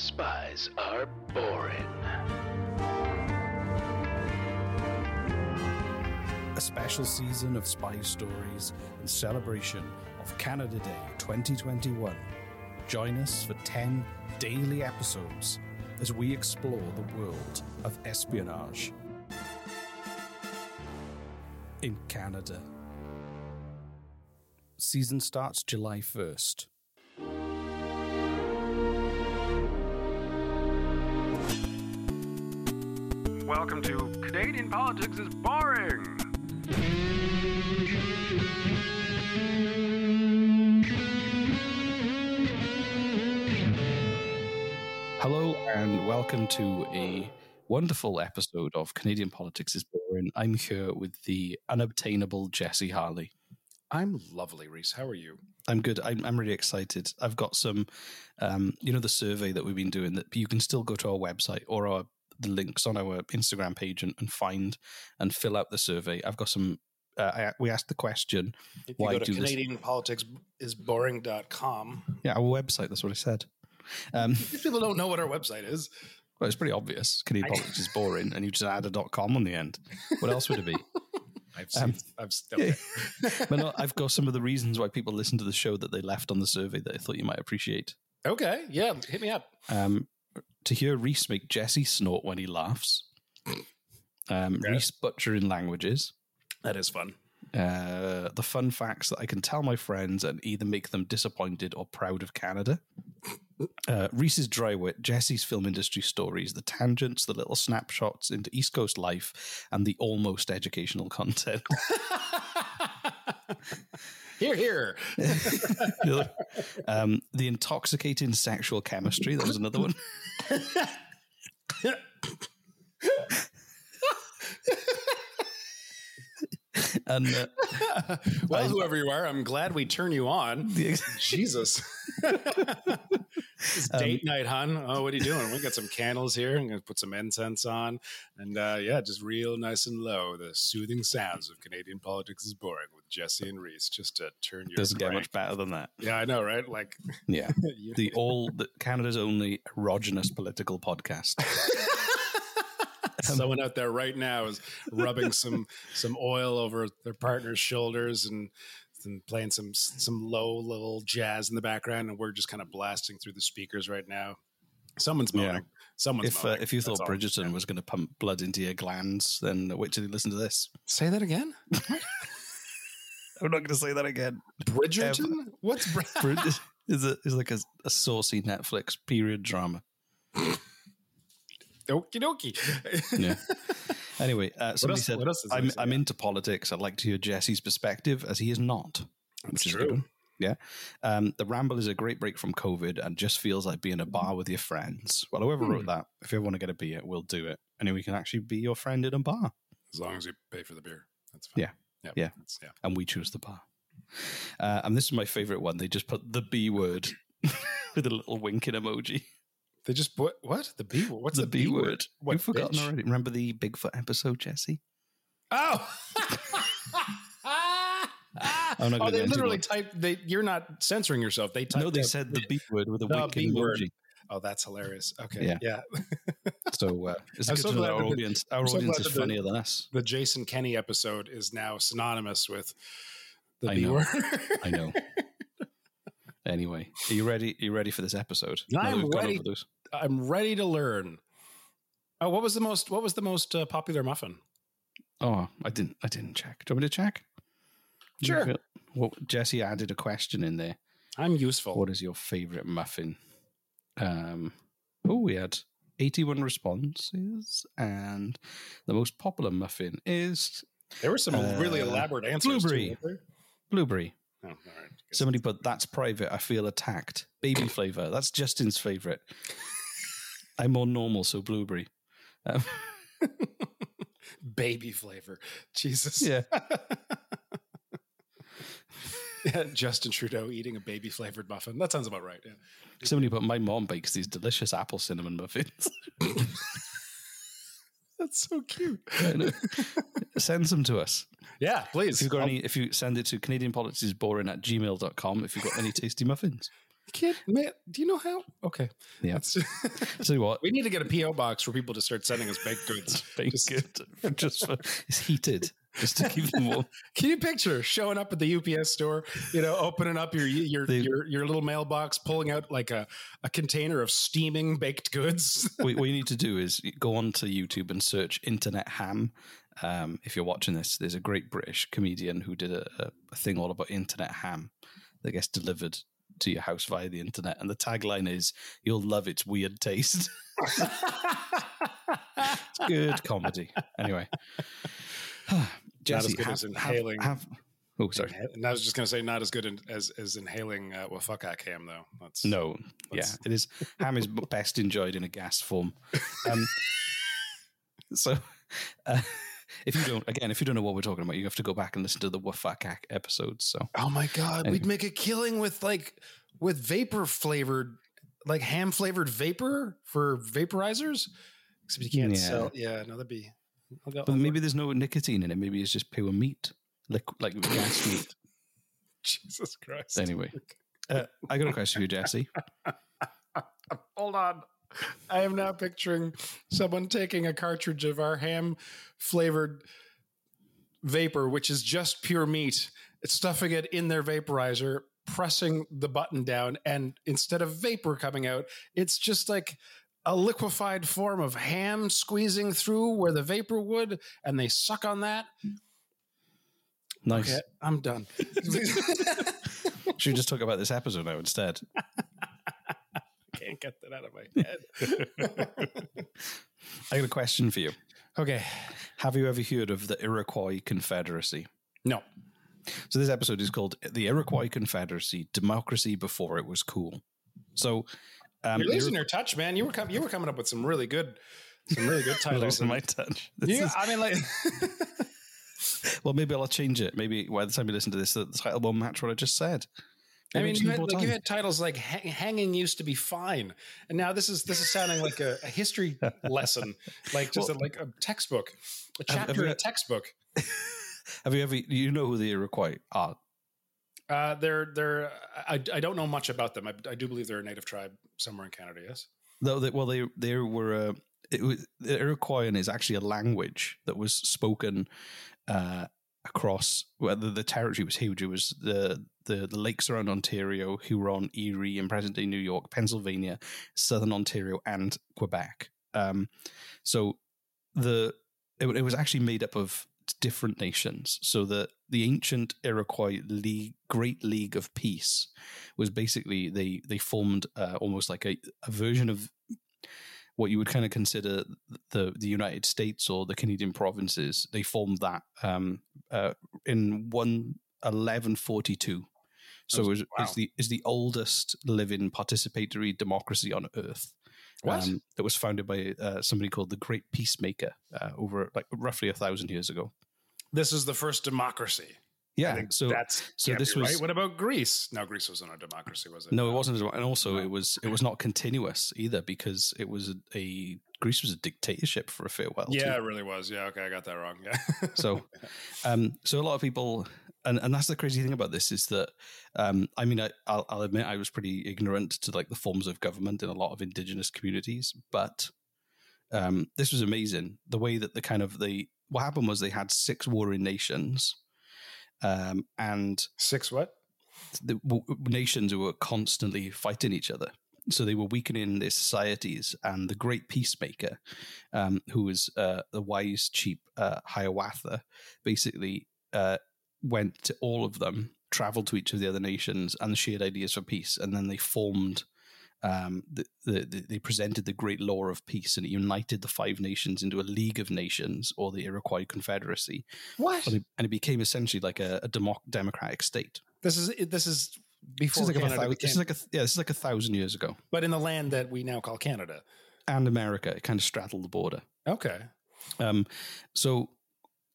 spies are boring. A special season of spy stories in celebration of Canada Day 2021. Join us for 10 daily episodes as we explore the world of espionage in Canada. Season starts July 1st. Welcome to Canadian Politics is Boring. Hello and welcome to a wonderful episode of Canadian Politics is Boring. I'm here with the unobtainable Jesse Harley. I'm lovely, Reese. How are you? I'm good. I'm, I'm really excited. I've got some, um, you know, the survey that we've been doing that you can still go to our website or our the links on our Instagram page and, and find and fill out the survey. I've got some. Uh, I, we asked the question. If Why you go to CanadianPoliticsIsBoring.com, Yeah, our website. That's what I said. Um, people don't know what our website is, well, it's pretty obvious. Canadian politics is boring, and you just add a dot com on the end. What else would it be? I've Um, seen, I've still yeah. but no, I've got some of the reasons why people listen to the show that they left on the survey that I thought you might appreciate. Okay, yeah, hit me up. Um, to hear Reese make Jesse snort when he laughs. Um, Yeah. Reese butchering languages. That is fun. Uh, the fun facts that I can tell my friends and either make them disappointed or proud of Canada. Uh, Reese's dry wit, Jesse's film industry stories, the tangents, the little snapshots into East Coast life, and the almost educational content. Here, here. um, the intoxicating sexual chemistry. That was another one. and uh, well, whoever you are, I'm glad we turn you on. Jesus. It's date night, hon. Oh, what are you doing? We got some candles here. I'm going to put some incense on. And uh, yeah, just real nice and low. The soothing sounds of Canadian politics is boring with Jesse and Reese just to turn your doesn't get much better than that. Yeah, I know, right? Like, Yeah. you- The all the Canada's only erogenous political podcast. someone out there right now is rubbing some some oil over their partner's shoulders and and playing some some low little jazz in the background, and we're just kind of blasting through the speakers right now. Someone's moaning. Yeah. Someone's If uh, moaning. if you thought That's all. Bridgerton was going to pump blood into your glands, then wait till you listen to this. say that again, I'm not going to say that again. Bridgerton. What's Br- Brid- is a is like a, a saucy Netflix period drama. Okie dokie. Yeah. Anyway, uh, somebody else- said what else is there I'm? I'm into politics. I'd like to hear Jesse's perspective, as he is not. That's which is true. good. Yeah. Um, the ramble is a great break from COVID and just feels like being a bar with your friends. Well, whoever Hmm. wrote that, if you ever want to get a beer, we'll do it. And then we can actually be your friend in a bar. As long as you pay for the beer, that's fine. Yeah. Yep, Yeah. yeah. And we choose the bar. Uh, and this is my favorite one. They just put the B word with a little winking emoji. They just put what the B word? What's the, the B word. What You've forgotten bitch? already. Remember the Bigfoot episode, Jesse? Oh. I'm not oh, they literally it. typed. They, you're not censoring yourself. They typed. No, they said the B word with a The B word. emoji. Oh, that's hilarious. Okay, Yeah. yeah. So uh, it's I'm good so to know our the- audience. Our so audience is the- funnier than us. The Jason Kenney episode is now synonymous with the I B know. word. I know. anyway, are you ready? Are you ready for this episode? I'm that we've gone ready. I'm ready to learn. Oh, what was the most? What was the most uh, popular muffin? Oh, I didn't. I didn't check. Do you want me to check? Sure. Well, Jesse added a question in there. I'm useful. What is your favorite muffin? Um. Oh, we had 81 responses, and the most popular muffin is There were some really elaborate answers. Uh, blueberry. Too, blueberry. Oh, all right. Somebody put that's private. I feel attacked. Baby flavor. That's Justin's favorite. I'm more normal, so blueberry. Um, Baby flavor. Jesus. yeah. Yeah, Justin Trudeau eating a baby flavored muffin. That sounds about right. Yeah. Somebody put my mom bakes these delicious apple cinnamon muffins. That's so cute. I know. Send some to us. Yeah, please. If you've got I'll- any, if you send it to canadianpoliticsboring Politics is boring at gmail.com, if you've got any tasty muffins. Kid, man, do you know how? Okay. Yeah. That's- Tell you what, we need to get a P.O. box for people to start sending us baked goods. baked Just- Just for, it's heated, just to keep them warm. Can you picture showing up at the UPS store, you know, opening up your your They- your, your little mailbox, pulling out like a, a container of steaming baked goods? what, what you need to do is go onto YouTube and search internet ham. Um, if you're watching this, there's a great British comedian who did a, a, a thing all about internet ham that gets delivered to your house via the internet. And the tagline is, You'll love its weird taste. it's good comedy. Anyway. Jesse, good have, as inhaling. Have, have- oh, sorry. And I was just going to say, not as good in, as as inhaling uh, wafaka ham, though. That's No, yeah, it is. Ham is best enjoyed in a gas form. Um, so, uh, if you don't, again, if you don't know what we're talking about, you have to go back and listen to the Wafakak episodes. So, Oh my god, Anyway. we'd make a killing with like with vapor flavored, like ham flavored vapor for vaporizers. Except you can't Yeah. sell. Yeah, no, that'd be. I'll but maybe there's no nicotine in it. Maybe it's just pure meat, like like gas meat. Jesus Christ. Anyway, uh, I got a question for you, Jesse. hold on. I am now picturing someone taking a cartridge of our ham flavored vapor, which is just pure meat, stuffing it in their vaporizer, pressing the button down, and instead of vapor coming out, it's just like a liquefied form of ham squeezing through where the vapor would, and they suck on that. Nice. Okay, I'm done. Should we just talk about this episode now instead? Can't get that out of my head. I got a question for you. Okay. Have you ever heard of the Iroquois Confederacy? No. So this episode is called "The Iroquois Confederacy: Democracy Before It Was Cool." So, um, You're losing your touch, man. You were com- you were coming up with some really good, some really good titles. losing my touch. This Yeah, is- I mean, like, well, maybe I'll change it. Maybe by the time you listen to this, the title won't match what I just said. I mean, you had, like, you had titles like "Ha- "Hanging Used to Be Fine," and now this is this is sounding like a, a history lesson, like just a, like a textbook, a chapter in a textbook. Have you ever? You know who the Iroquois are? Uh, they're they're I, I don't know much about them. I, I do believe they're a native tribe somewhere in Canada. Yes. Though, they, well, they they were. Uh, it was, the Iroquoian is actually a language that was spoken uh, across well, the, the territory was huge. It was the, the the lakes around Ontario, Huron, Erie, and present day New York, Pennsylvania, southern Ontario, and Quebec. Um, so the it, it was actually made up of different nations. So the the ancient Iroquois League, Great League of Peace, was basically they they formed uh, almost like a, a version of what you would kind of consider the the United States or the Canadian provinces. They formed that um, uh, in one eleven forty two. So That's- it was, wow. it's the is the oldest living participatory democracy on earth. What? Um, that was founded by uh, somebody called the Great Peacemaker uh, over like roughly a thousand years ago. This is the first democracy. Yeah, so that's so this was right. What about Greece? No, Greece wasn't a democracy, was it? no, it wasn't, and also it was it was not continuous either because it was a, a Greece was a dictatorship for a fair while. Yeah, too. it really was. Yeah, okay, I got that wrong. Yeah. So, um, so a lot of people, and, and that's the crazy thing about this is that, um, I mean, I, I'll, I'll admit I was pretty ignorant to like the forms of government in a lot of indigenous communities, but um, this was amazing. The way that the kind of the what happened was they had six warring nations, um, and Six what? the w- nations who were constantly fighting each other. So they were weakening their societies, and the great peacemaker, um, who was uh, the wise chief uh, Hiawatha, basically uh, went to all of them, traveled to each of the other nations, and shared ideas for peace. And then they formed, um, the, the, the, they presented the great law of peace, and it united the five nations into a League of Nations or the Iroquois Confederacy. What? And it, and it became essentially like a, a democ- democratic state. This is this is This before is like a Canada thou- became, this is like a yeah, this is like a thousand years ago. but in the land that we now call Canada. And America, it kind of straddled the border. Okay, Um, so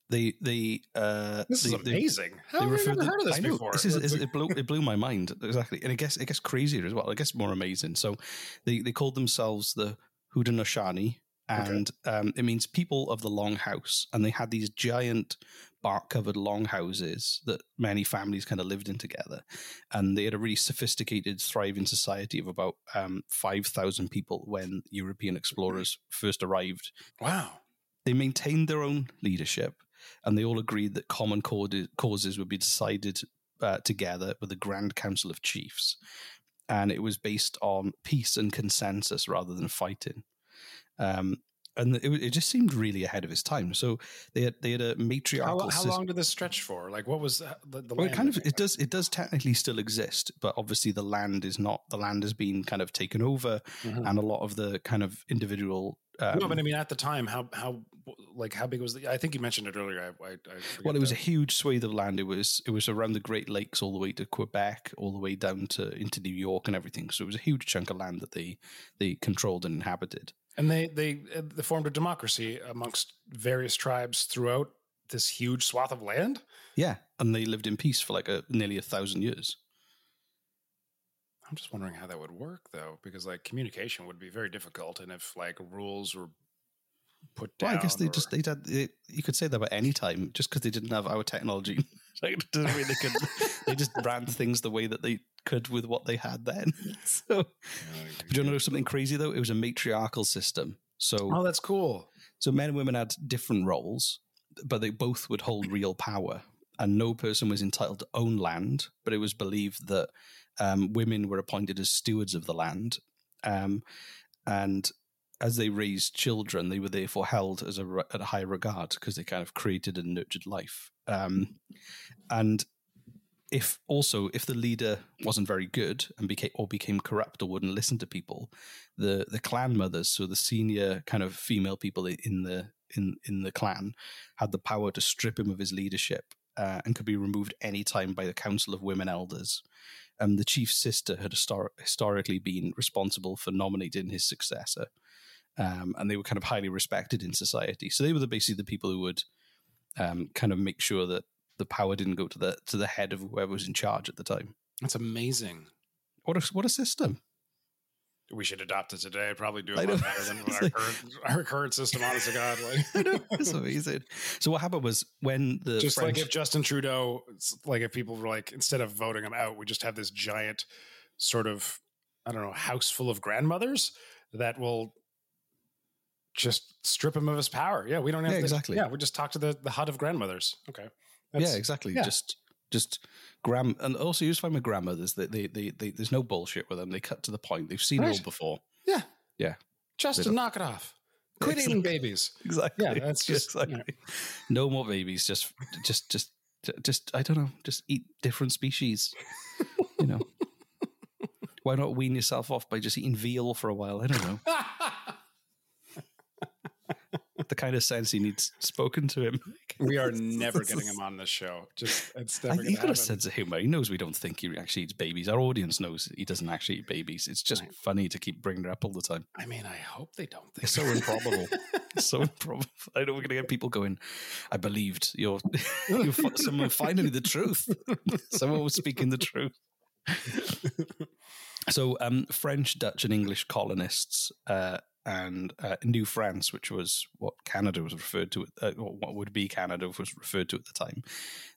they they uh, this they, is amazing. How have refer never the- heard of this I know, before? This is, is- it blew it blew my mind exactly, and it gets it gets crazier as well. It gets more amazing. So they they called themselves the Haudenosaunee, and um, it means people of the long house. And they had these giant bark covered long houses that many families kind of lived in together, and they had a really sophisticated, thriving society of about um, five thousand people when European explorers first arrived wow. they maintained their own leadership and they all agreed that common causes causes would be decided uh, together with the Grand Council of Chiefs. And it was based on peace and consensus rather than fighting. Um, and it, it just seemed really ahead of its time. So they had they had a How, matriarchal how system. long did this stretch for? Like, what was the, the, Well, it kind of it does it does technically still exist, but obviously the land is not. The land has been kind of taken over, Mhm. and a lot of the kind of individual. Um, no, but I mean, at the time, how how like how big was the? I think you mentioned it earlier. I, I, I Well, it was a huge swathe of land. It was it was around the Great Lakes, all the way to Quebec, all the way down to into New York and everything. So it was a huge chunk of land that they they controlled and inhabited. and they they uh, they formed a democracy amongst various tribes throughout this huge swath of land. Yeah, and they lived in peace for like a nearly a thousand years. I'm just wondering how that would work, though, because like communication would be very difficult, and if like rules were put down, Well, I guess they or- just they had they, you could say that about any time, just because they didn't have our technology. like, doesn't mean they could. they just ran things the way that they could with what they had then. so, but do you want to know something crazy though? It was a matriarchal system. So oh, that's cool. So men and women had different roles, but they both would hold real power. And no person was entitled to own land, but it was believed that um, women were appointed as stewards of the land. Um, and as they raised children, they were therefore held as a, at a high regard because they kind of created and nurtured life. Um, and if also if the leader wasn't very good and became or became corrupt or wouldn't listen to people, the the clan mothers, so the senior kind of female people in the in in the clan, had the power to strip him of his leadership uh, and could be removed any time by the council of women elders. Um, the chief's sister had histor- historically been responsible for nominating his successor, um, and they were kind of highly respected in society. So they were the, basically the people who would um, kind of make sure that the power didn't go to the to the head of whoever was in charge at the time. That's amazing. What a what a system! We should adopt it today. Probably do it lot better than our, like- current, our current system. Honest to God, like It's amazing. So what happened was when the just French, like if Justin Trudeau, like if people were like, instead of voting him out, we just have this giant sort of, I don't know, house full of grandmothers that will just strip him of his power. Yeah, we don't have Yeah, to- exactly. Yeah, we just talk to the, the hut of grandmothers. Okay. That's- yeah, exactly. yeah. Just just gram and also you just find with grandmothers that the, they, they there's no bullshit with them. They cut to the point. They've seen it all Right. before. Yeah. Yeah. Just don't- knock it off. Quit eating babies. Exactly. Yeah, that's just- exactly. No more babies. Just just just just I don't know. Just eat different species. you know. Why not wean yourself off by just eating veal for a while? I don't know. the kind of sense he needs spoken to him. we are never getting him on this show. Just it's I, never he's got a sense of humor. He knows we don't think he actually eats babies. Our audience knows he doesn't actually eat babies. It's just funny to keep bringing it up all the time. I mean, I hope they don't think It's so improbable. it's so improbable. I know we're going to get people going. I believed you're, you're someone finally the truth. someone was speaking the truth. so, um, French, Dutch, and English colonists uh, and uh, New France, which was what Canada was referred to, uh, what would be Canada was referred to at the time,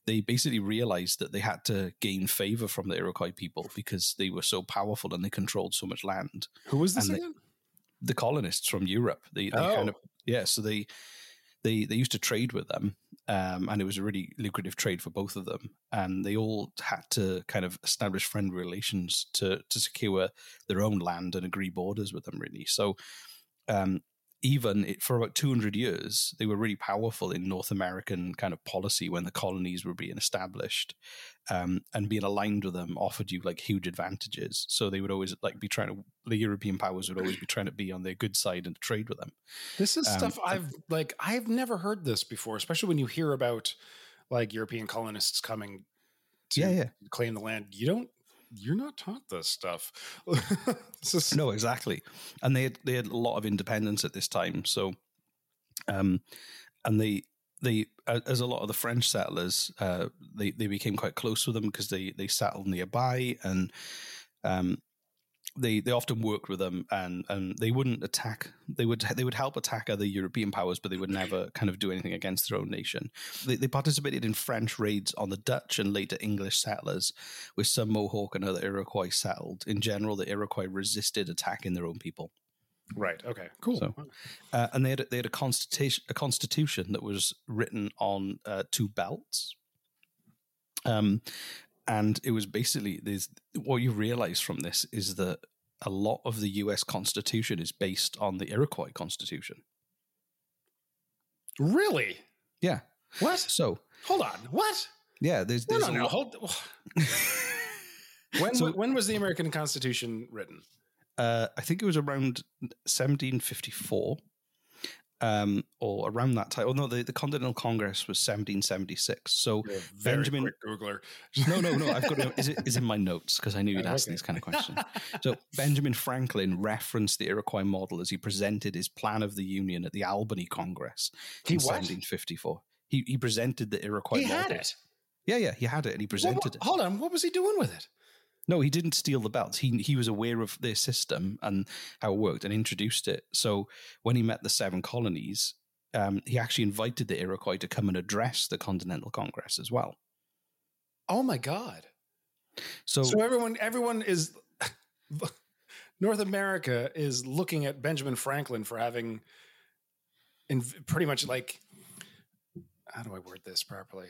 they basically realized that they had to gain favor from the Iroquois people because they were so powerful and they controlled so much land Who was this they- again? the colonists from Europe. They, they kind of Oh. yeah, so they they they used to trade with them, um, and it was a really lucrative trade for both of them. And they all had to kind of establish friendly relations to to secure their own land and agree borders with them. Really, so. Um, even it, for about 200 years, they were really powerful in North American kind of policy when the colonies were being established, um, and being aligned with them offered you like huge advantages. So they would always like be trying to the European powers would always be trying to be on their good side and trade with them. This is Um, stuff I've like I've never heard this before, especially when you hear about like European colonists coming to Yeah, yeah. claim the land. You don't you're not taught this stuff. Is- No, exactly. And they had, they had a lot of independence at this time. So, um, and they they as a lot of the French settlers, uh, they they became quite close with them because they they settled nearby and um. They, they often worked with them and, and they wouldn't attack they would they would help attack other European powers but they would never kind of do anything against their own nation. They, they participated in French raids on the Dutch and later English settlers with some Mohawk and other Iroquois settled. In general, the Iroquois resisted attacking their own people. right. Okay. Cool. So- Uh, and they had, they had a constitution, a constitution that was written on uh, two belts. Um, and it was basically there's what you realize from this is that a lot of the U.S. Constitution is based on the Iroquois Constitution. really? Yeah. What? So Hold on. What? yeah, there's, No, there's no, no. lot- Hold. when So- when was the American Constitution written? uh, I think it was around 1754, um, or around that time. Oh no, the, the Continental Congress was 1776. So very Benjamin. Googler. No, no, no. I've got it. Is it is in my notes because I knew you'd Oh, ask okay. these kind of questions. So Benjamin Franklin referenced the Iroquois model as he presented his plan of the Union at the Albany Congress He in what? 1754. He he presented the Iroquois He model. had it. Yeah, yeah, he had it and he What- presented it. Hold on. What was he doing with it? No, he didn't steal the belts. He he was aware of their system and how it worked and introduced it. So when he met the seven colonies, um, he actually invited the Iroquois to come and address the Continental Congress as well. Oh my God. So, So everyone, everyone is North America is looking at Benjamin Franklin for having, in pretty much like, how do I word this properly?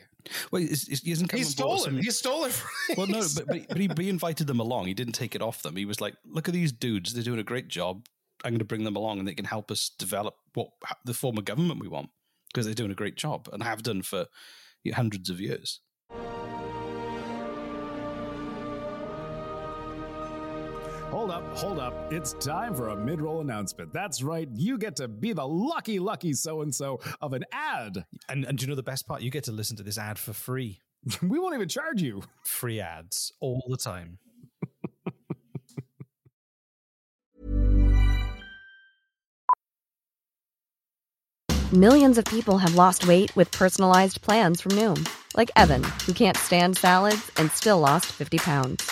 well, it's, it's, he hasn't come He stole it. He stole it. Well, no, but, but, but, he, but he invited them along. He didn't take it off them. He was like, "Look at these dudes; they're doing a great job. I'm going to bring them along, and they can help us develop what the form of government we want because they're doing a great job and have done for hundreds of years." Hold up, hold up. It's time for a mid roll announcement. That's right. You get to be the lucky, lucky so and so of an ad. And, and do you know the best part? You get to listen to this ad for free. We won't even charge you. Free ads all the time. Millions of people have lost weight with personalized plans from Noom, like Evan, who can't stand salads and still lost 50 pounds.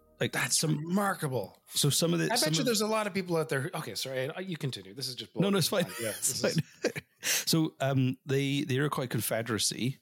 like That's some remarkable. so some of the I bet you of- there's a lot of people out there. Who, okay, sorry, you continue. This is just no, no, it's fine. Yeah, It's this is- fine. so um, the the Iroquois Confederacy,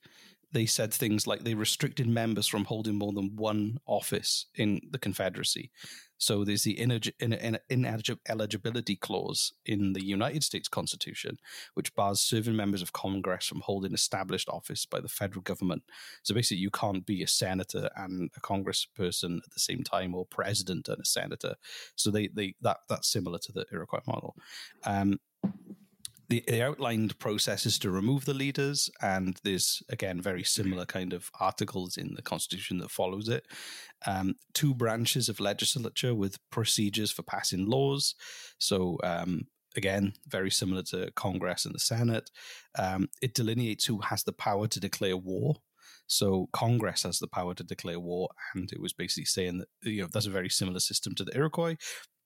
they said things like they restricted members from holding more than one office in the Confederacy. So there's the ineligibility clause in the United States Constitution, which bars serving members of Congress from holding established office by the federal government. So basically, you can't be a senator and a congressperson at the same time, or president and a senator. So they, they that that's similar to the Iroquois model. Um, the, they outlined processes to remove the leaders, and there's again very similar kind of articles in the constitution that follows it. Um, two branches of legislature with procedures for passing laws. So um, again, very similar to Congress and the Senate. Um, it delineates who has the power to declare war. So Congress has the power to declare war, and it was basically saying that you know that's a very similar system to the Iroquois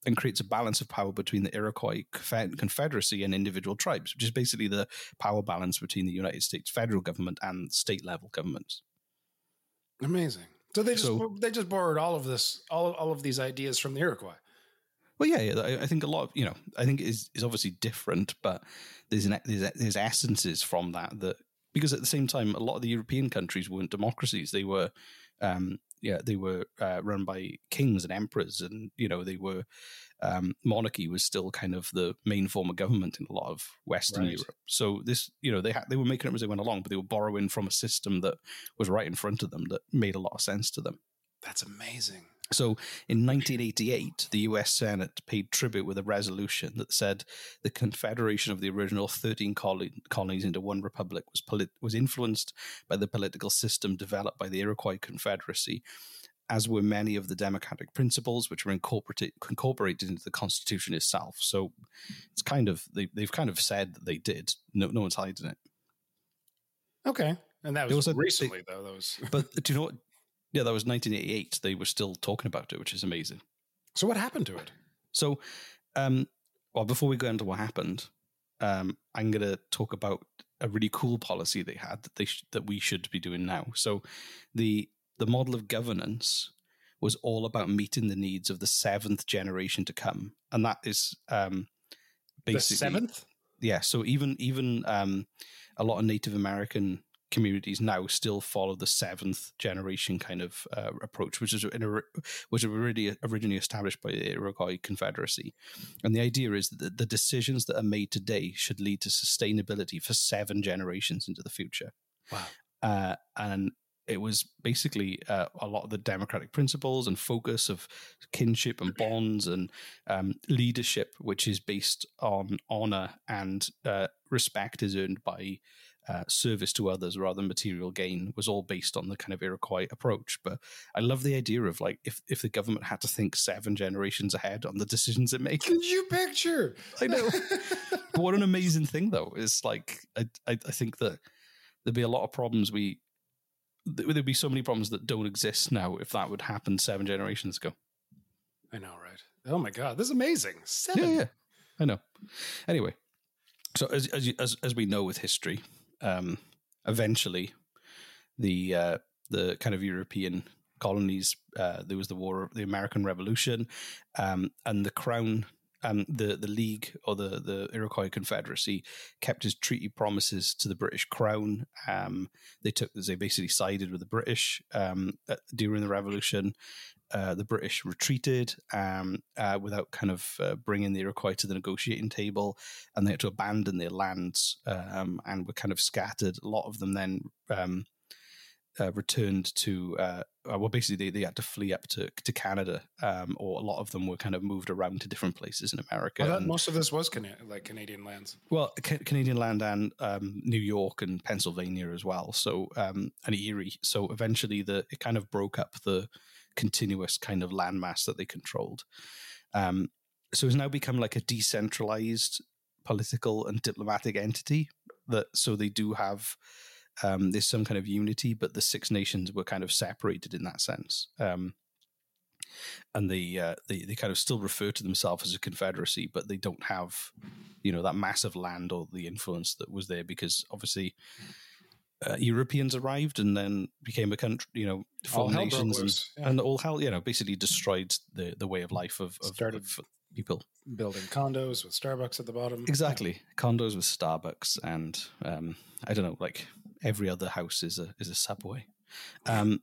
and creates a balance of power between the Iroquois Confederacy and individual tribes, which is basically the power balance between the United States federal government and state level governments. amazing. So they just So- they just borrowed all of this, all all of these ideas from the Iroquois. Well, yeah, I, I think a lot of you know, I think is is obviously different, but there's an, there's there's essences from that that because at the same time, a lot of the European countries weren't democracies; they were, um, yeah, they were uh, run by kings and emperors, and you know they were um, monarchy was still kind of the main form of government in a lot of Western Right. Europe. So this, you know, they ha- they were making it as they went along, but they were borrowing from a system that was right in front of them that made a lot of sense to them. That's amazing. So in 1988, the US Senate paid tribute with a resolution that said the confederation of the original 13 colonies into one republic was, polit- was influenced by the political system developed by the Iroquois Confederacy, as were many of the democratic principles which were incorporated, incorporated into the Constitution itself. So it's kind of, they, they've kind of said that they did. No, no one's hiding it. Okay, and that was also- recently though. That was But do you know what? Yeah, that was 1988. They were still talking about it, which is amazing. so. What happened to it? So, um, well, before we go into what happened, um, I'm going to talk about a really cool policy they had that they sh- that we should be doing now. So, the the model of governance was all about meeting the needs of the seventh generation to come, and that is um, The basically seventh. yeah so even even um a lot of native american communities now still follow the seventh generation kind of uh, approach which is in a, which was really originally established by the iroquois confederacy and the idea is that the decisions that are made today should lead to sustainability for seven generations into the future Wow. uh, and it was basically uh, a lot of the democratic principles and focus of kinship and bonds and um, leadership, which is based on honor and uh, respect is earned by uh, service to others rather than material gain, was all based on the kind of Iroquois approach. But I love the idea of like if if the government had to think seven generations ahead on the decisions it makes. Could you picture? I know. but what an amazing thing, though, is like I, I I think that there'd be a lot of problems we there'd be so many problems that don't exist now if that would happen seven generations ago. I know, right? Oh my god, this is amazing. Seven. Yeah, yeah, I know. Anyway, so as as as, as we know with history, um, eventually the uh, the kind of European colonies, uh, there was the war, of the American Revolution, um, and the crown. Um, the the League or the the Iroquois Confederacy kept his treaty promises to the British Crown. Um, they took they basically sided with the British um, uh, during the Revolution. Uh, the British retreated um, uh, without kind of uh, bringing the Iroquois to the negotiating table, and they had to abandon their lands um, and were kind of scattered. A lot of them then um, uh, returned to, uh, well, basically they, they had to flee up to to Canada, um, or a lot of them were kind of moved around to different places in America. Well, that, and- most of this was Cana- like Canadian lands. well, Ca- Canadian land and um, New York and Pennsylvania as well. So um, and Erie. So eventually, the it kind of broke up the continuous kind of landmass that they controlled. Um, so it's now become like a decentralized political and diplomatic entity that so they do have um, there's some kind of unity, but the Six Nations were kind of separated in that sense. Um, and they, uh, they they kind of still refer to themselves as a confederacy, but they don't have, you know, that massive land or the influence that was there because obviously uh, Europeans arrived and then became a country, you know, All nations and, yeah. and all hell, you know, basically destroyed the the way of life of, of, Started of people. Building condos with Starbucks at the bottom. Exactly, condos with Starbucks and um, I don't know, like every other house is a is a Subway. Um,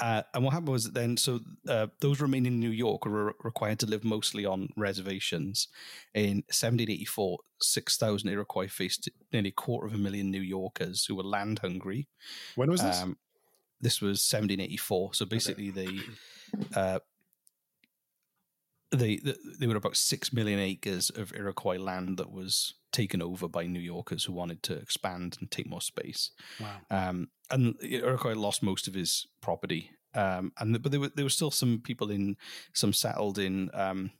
uh, and what happened was that then, so uh, those remaining in New York were required to live mostly on reservations. In 1784, 6,000 Iroquois faced nearly a quarter of a million New Yorkers who were land hungry. When was this? Um, this was 1784. So basically, they, uh, they they were about six million acres of Iroquois land that was taken over by New Yorkers who wanted to expand and take more space. Wow. Um, and Iroquois lost most of his property. Um, and but there were there were still some people in some settled in um,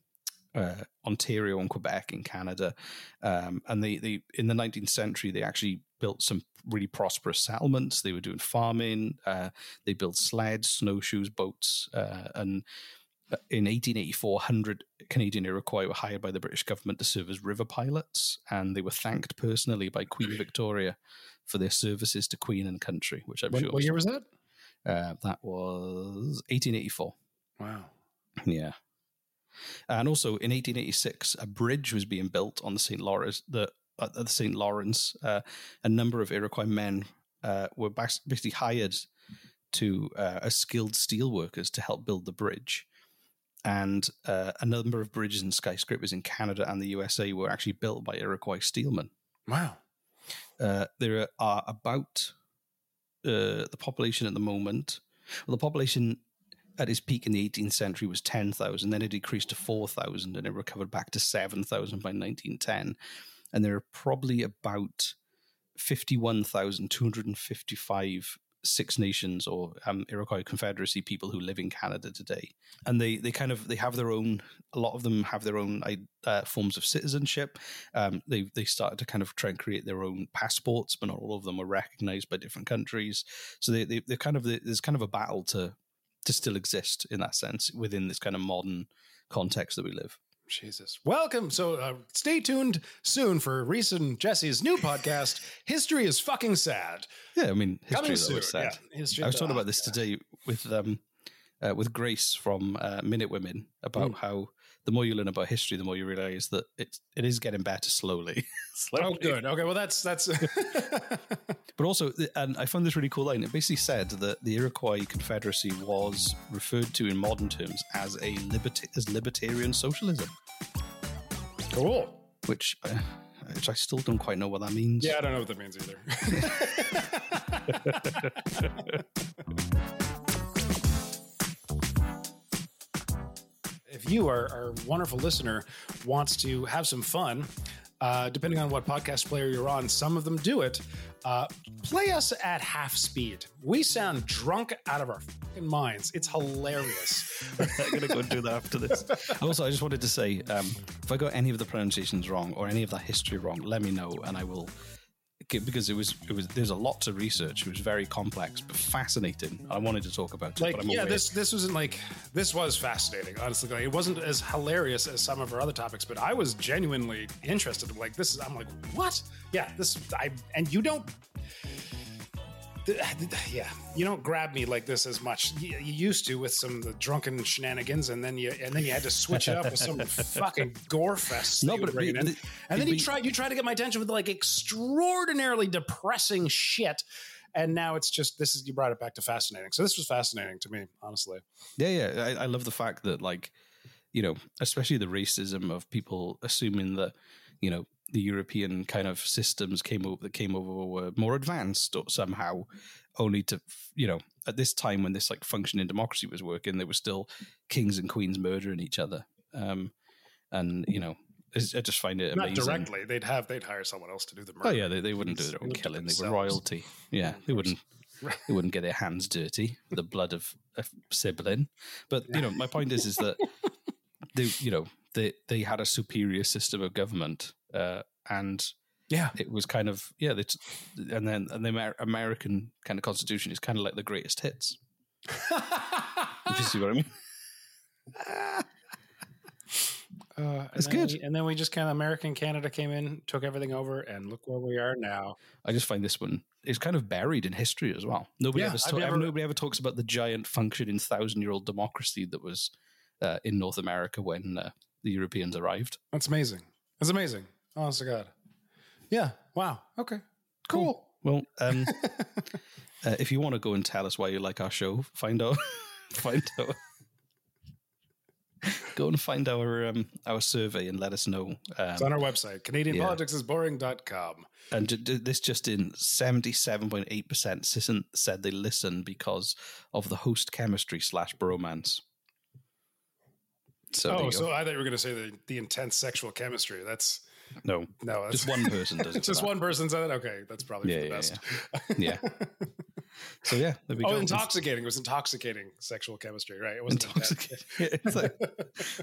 uh, Ontario and Quebec in Canada, um, and they they in the 19th century they actually built some really prosperous settlements. They were doing farming. Uh, they built sleds, snowshoes, boats, uh, and in 1884, 100 Canadian Iroquois were hired by the British government to serve as river pilots, and they were thanked personally by Queen Victoria for their services to Queen and country, which I'm sure. what year was that? Uh, that was 1884. Wow. Yeah. And also in 1886, a bridge was being built on the St. Lawrence. The at the St. Lawrence, uh, a number of Iroquois men uh, were basically hired to uh, as skilled steel workers to help build the bridge. And uh, a number of bridges and skyscrapers in Canada and the USA were actually built by Iroquois steelmen. Wow. Uh, there are about uh, the population at the moment. Well, the population at its peak in the 18th century was 10,000. Then it decreased to 4,000 and it recovered back to 7,000 by 1910. And there are probably about 51,255 Six Nations or um, Iroquois Confederacy people who live in Canada today, and they they kind of they have their own. A lot of them have their own uh, forms of citizenship. Um, they they started to kind of try and create their own passports, but not all of them are recognized by different countries. So they they they're kind of there's kind of a battle to to still exist in that sense within this kind of modern context that we live. Jesus. Welcome. So uh, stay tuned soon for Reese and Jesse's new podcast, History is Fucking Sad. Yeah, I mean, history is always sad. yeah. History I was talking about this today with um, uh, with Grace from uh, Minute Women about Mm. how the more you learn about history, the more you realize that it it is getting better slowly. Oh, good. Okay. Well, that's that's. But also, and I found this really cool line. It basically said that the Iroquois Confederacy was referred to in modern terms as a liberta- as libertarian socialism, cool. which uh, which I still don't quite know what that means. Yeah, I don't know what that means either. You, our, our wonderful listener, wants to have some fun, uh, depending on what podcast player you're on, some of them do it. Uh, play us at half speed. We sound drunk out of our fucking minds. It's hilarious. I'm gonna go and do that after this. Also, I just wanted to say, um, if I got any of the pronunciations wrong or any of that history wrong, let me know, and I will. Because it was, it was. There's a lot to research. It was very complex, but fascinating. I wanted to talk about it. like but I'm yeah aware- this this wasn't like this was fascinating honestly like, it wasn't as hilarious as some of our other topics but i was genuinely interested like this is i'm like what yeah this i and you don't yeah. You don't grab me like this as much. You, you used to with some the drunken shenanigans and then you and then you had to switch it up with some fucking gore fest No, but it- and then you tried you tried to get my attention with like extraordinarily depressing shit and now it's just this is you brought it back to fascinating. So this was fascinating to me honestly. Yeah, yeah. I, I love the fact that, like, you know, especially the racism of people assuming that, you know, the European kind of systems came over that came over were more advanced or somehow, only to, you know, at this time when this like functioning democracy was working, there were still kings and queens murdering each other. Um, and you know, I just find it amazing. not directly they'd have they'd hire someone else to do the murder Oh yeah, they, they wouldn't do their own killing. They were royalty. Yeah, they wouldn't. They wouldn't get their hands dirty with the blood of a sibling. But you know, my point is, is that they, you know, they they had a superior system of government, uh, and Yeah. it was kind of yeah. They t- and then and the Amer- American kind of constitution is kind of like the greatest hits. if you see what I mean? Uh, and It's then good. we- and then we just kind of American Canada came in, took everything over, and look where we are now. I just find this one is kind of buried in history as well. Nobody Yeah, ever, ta- never- nobody ever talks about the giant functioning thousand year old democracy that was uh, in North America when uh, the Europeans arrived. That's amazing. That's amazing. Honest to God. Yeah. Wow. Okay. Cool. Well, um, uh, if you want to go and tell us why you like our show, find out, find out. Go and find our um, our survey and let us know. Um, It's on our website, CanadianPoliticsIsBoring.com. And ju- ju- this just in 77.8% said they listen because of the host chemistry slash bromance. So, oh, so I thought you were going to say the, the intense sexual chemistry. That's no, no, that's, just one person does it. just one person said it. Okay, that's probably Yeah, for the yeah, best. yeah. So yeah, there we oh, go. intoxicating. It was intoxicating sexual chemistry, right? It wasn't. Intoxicating. It's like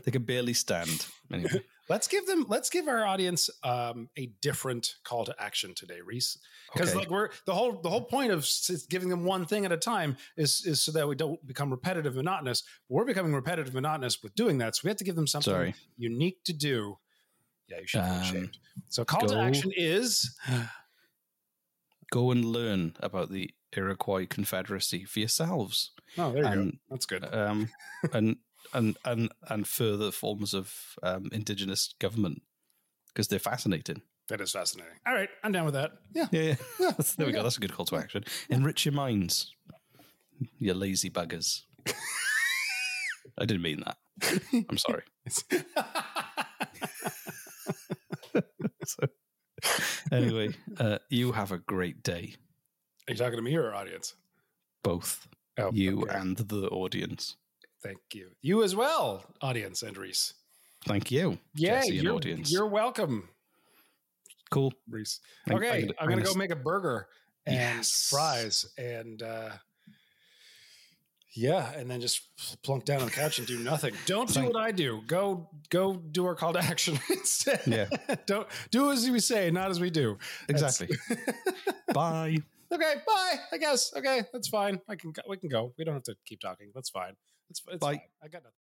they can barely stand. Anyway, Let's give them. Let's give our audience um, a different call to action today, Reese. Because Okay. like we're the whole the whole point of giving them one thing at a time is is so that we don't become repetitive, monotonous. We're becoming repetitive, monotonous with doing that. So we have to give them something Sorry. unique to do. Yeah, you should feel Um, ashamed. So call to action is go and learn about the Iroquois Confederacy for yourselves. oh, there you And, go. That's good. Um, and and and and further forms of um, indigenous government because they're fascinating. That is fascinating. All right, I'm down with that. Yeah, Yeah, yeah. That's- there we go. That's a good call to action. Enrich your minds, you lazy buggers. I didn't mean that. I'm sorry. so, anyway, uh, you have a great day, Are you talking to me or our audience? both Oh, you okay. and the audience. Thank you. You as well, audience and Reese. Thank you, Yeah, you're, audience. you're welcome, cool. Reese. Okay, I'm I'm gonna- gonna, go make a burger and Yes. fries and uh yeah, and then just plunk down on the couch and do nothing. Don't do what I do. Go go do our call to action instead. Yeah. Don't do as we say, not as we do. Exactly. Bye. okay, bye. I guess. Okay, that's fine. I can. Go, we can go. We don't have to keep talking. That's fine. It's, it's Bye. fine. I got nothing.